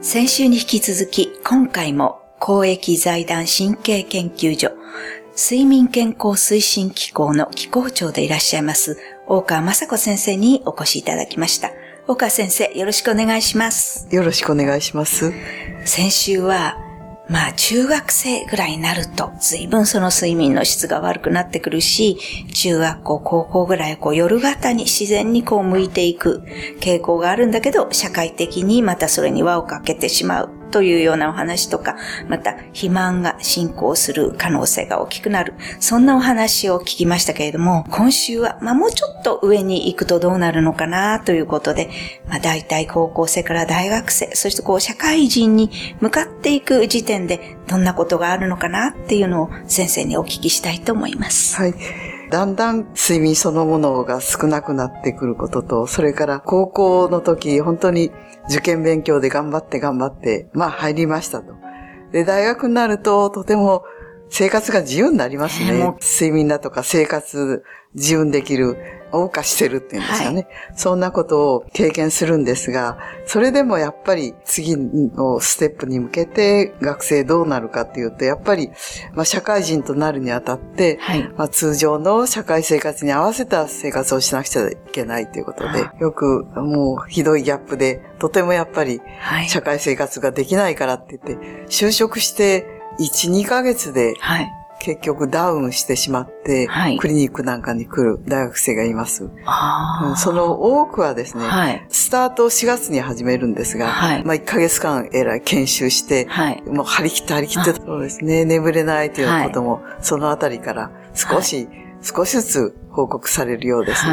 先週に引き続き、今回も公益財団神経研究所、睡眠健康推進機構の機構長でいらっしゃいます、大川雅子先生にお越しいただきました。大川先生、よろしくお願いします。よろしくお願いします。先週は、まあ中学生ぐらいになると随分その睡眠の質が悪くなってくるし、中学校、高校ぐらいこう夜型に自然にこう向いていく傾向があるんだけど、社会的にまたそれに輪をかけてしまう。というようなお話とか、また肥満が進行する可能性が大きくなる。そんなお話を聞きましたけれども、今週は、まあもうちょっと上に行くとどうなるのかなということで、まあ大体高校生から大学生、そしてこう社会人に向かっていく時点でどんなことがあるのかなっていうのを先生にお聞きしたいと思います。はい。だんだん睡眠そのものが少なくなってくることと、それから高校の時、本当に受験勉強で頑張って頑張って、まあ入りましたと。で、大学になるととても生活が自由になりますね。睡眠だとか生活自由にできる、謳歌してるっていうんですかね、はい。そんなことを経験するんですが、それでもやっぱり次のステップに向けて学生どうなるかっていうと、やっぱり、まあ、社会人となるにあたって、はい、まあ、通常の社会生活に合わせた生活をしなくちゃいけないということで、よくもうひどいギャップで、とてもやっぱり社会生活ができないからって言って、就職して1、2ヶ月で、結局ダウンしてしまって、はい、クリニックなんかに来る大学生がいます。その多くはですね、はい、スタートを4月に始めるんですが、はい、まあ1ヶ月間えらい研修して、もう張り切って張り切って、そうですね、眠れないということも、そのあたりから少し、少しずつ報告されるようです。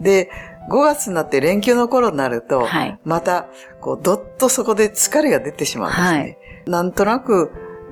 で、5月になって連休の頃になると、また、こう、どっとそこで疲れが出てしまうんですね。なんとなく、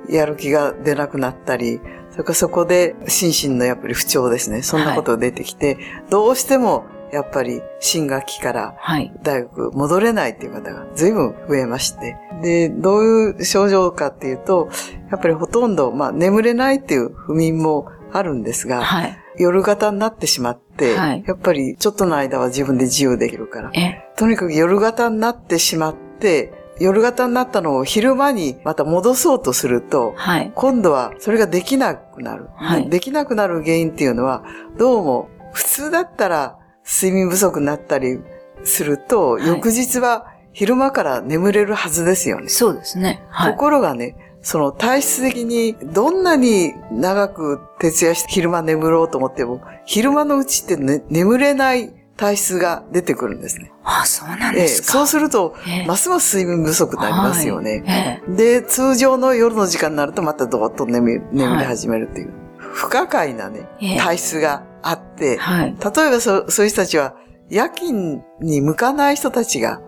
やる気が出なくなったり、それからそこで心身のやっぱり不調ですね。そんなことが出てきて、はい、どうしてもやっぱり新学期から大学戻れないっていう方が随分増えまして。で、どういう症状かっていうと、やっぱりほとんど、まあ眠れないっていう不眠もあるんですが、はい、夜型になってしまって、はい、やっぱりちょっとの間は自分で自由できるから、とにかく夜型になってしまって、夜型になったのを昼間にまた戻そうとすると、はい、今度はそれができなくなる、はい、できなくなる原因っていうのは、どうも普通だったら睡眠不足になったりすると、はい、翌日は昼間から眠れるはずですよね。そうですね。ところがね、その体質的にどんなに長く徹夜して昼間眠ろうと思っても、昼間のうちって、ね、眠れない体質が出てくるんですね。あそうなんですか。そうすると、ますます睡眠不足になりますよね。で、通常の夜の時間になるとまたどーっと眠眠り始めるっていう、不可解なね、体質があって、例えばそそういう人たちは夜勤に向かない人たちが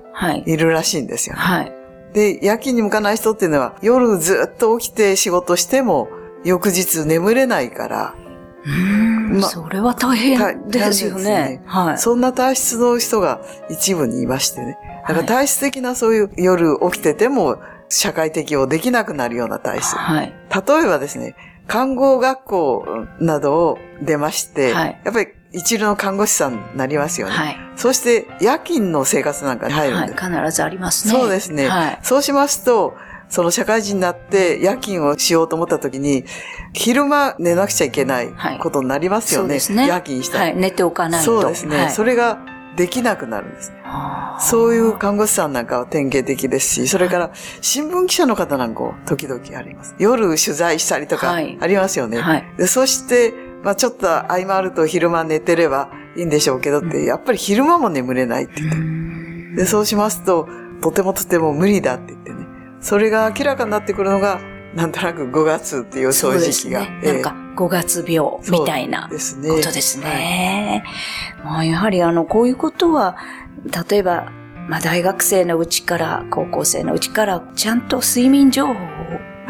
いるらしいんですよね。で、夜勤に向かない人っていうのは夜ずっと起きて仕事しても翌日眠れないから、まそれは大変ですよね。ねはい。そんな体質の人が一部にいましてね。だから体質的なそういう夜起きてても社会適応できなくなるような体質。はい。例えばですね、看護学校などを出まして、はい、やっぱり一流の看護師さんになりますよね。はい。そして夜勤の生活なんかに入るんです。はい、必ずありますね。そうですね。はい。そうしますと、その社会人になって夜勤をしようと思った時に、昼間寝なくちゃいけないことになりますよね。はい、そうですね。夜勤したら。はい、寝ておかないと。そうですね。はい、それができなくなるんですね。そういう看護師さんなんかは典型的ですし、それから新聞記者の方なんかも時々あります。夜取材したりとかありますよね。はい、でそして、まあちょっと合間あると昼間寝てればいいんでしょうけどって、やっぱり昼間も眠れないって言って。で、そうしますと、とてもとても無理だって言ってね。それが明らかになってくるのが、なんとなく5月っていうそういう時期が。ね、なんか5月病みたいなことですね。すね。まあやはりあの、こういうことは、例えば、まあ大学生のうちから、高校生のうちから、ちゃんと睡眠情報を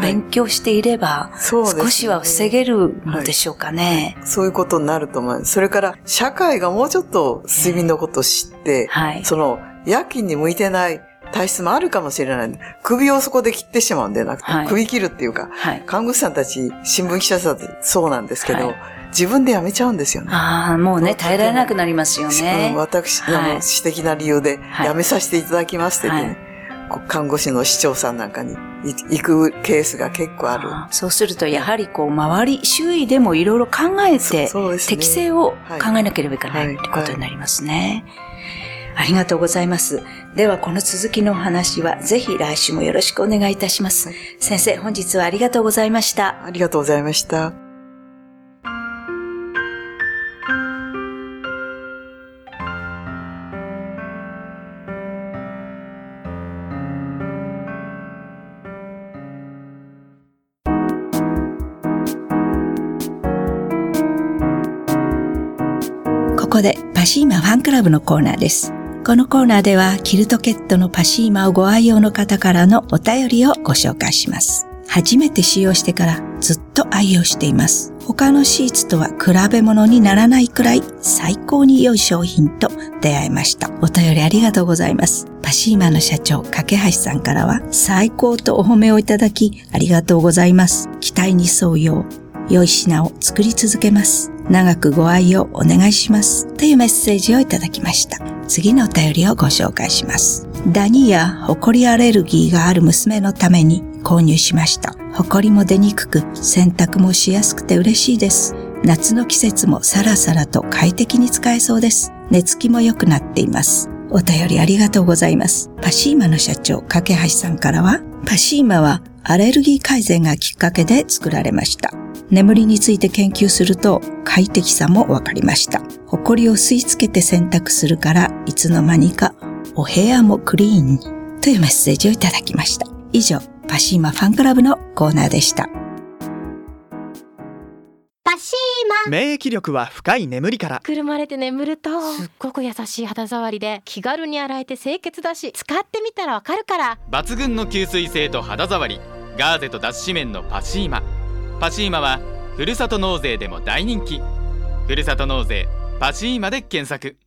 勉強していれば、少しは防げるのでしょうかね、はい、そういうことになると思います。それから、社会がもうちょっと睡眠のことを知って、はい、その、夜勤に向いてない体質もあるかもしれない。首をそこで切ってしまうんでなくて、はい、首切るっていうか、はい、看護師さんたち、新聞記者さんそうなんですけど、はい、自分で辞めちゃうんですよね。ああ、もうね、耐えられなくなりますよね。私、はい、私的な理由で辞めさせていただきますってね、看護師の市長さんなんかに行くケースが結構ある。そうすると、やはりこう、周り、周囲でもいろいろ考えて、ね、適性を考えなければいけない、はい、ってことになりますね。ありがとうございます。では、この続きのお話は、ぜひ来週もよろしくお願いいたします。はい、先生、本日はありがとうございました。ありがとうございました。ここでパシーマファンクラブのコーナーです。このコーナーではキルトケットのパシーマをご愛用の方からのお便りをご紹介します。初めて使用してからずっと愛用しています。他のシーツとは比べ物にならないくらい最高に良い商品と出会いました。お便りありがとうございます。パシーマの社長、架橋さんからは最高とお褒めをいただきありがとうございます。期待に沿うよう良い品を作り続けます。長くご愛用お願いします。というメッセージをいただきました。次のお便りをご紹介します。ダニやホコリアレルギーがある娘のために購入しました。ホコリも出にくく、洗濯もしやすくて嬉しいです。夏の季節もサラサラと快適に使えそうです。寝つきも良くなっています。お便りありがとうございます。パシーマの社長、架橋さんからは、パシーマはアレルギー改善がきっかけで作られました。眠りについて研究すると快適さも分かりました。ホコリを吸い付けて洗濯するからいつの間にかお部屋もクリーンにというメッセージをいただきました。以上、パシーマファンクラブのコーナーでした。パシーマ免疫力は深い眠りからくるまれて眠るとすっごく優しい肌触りで気軽に洗えて清潔だし使ってみたらわかるから抜群の吸水性と肌触りガーゼと脱脂綿のパシーマパシーマはふるさと納税でも大人気。ふるさと納税パシーマで検索。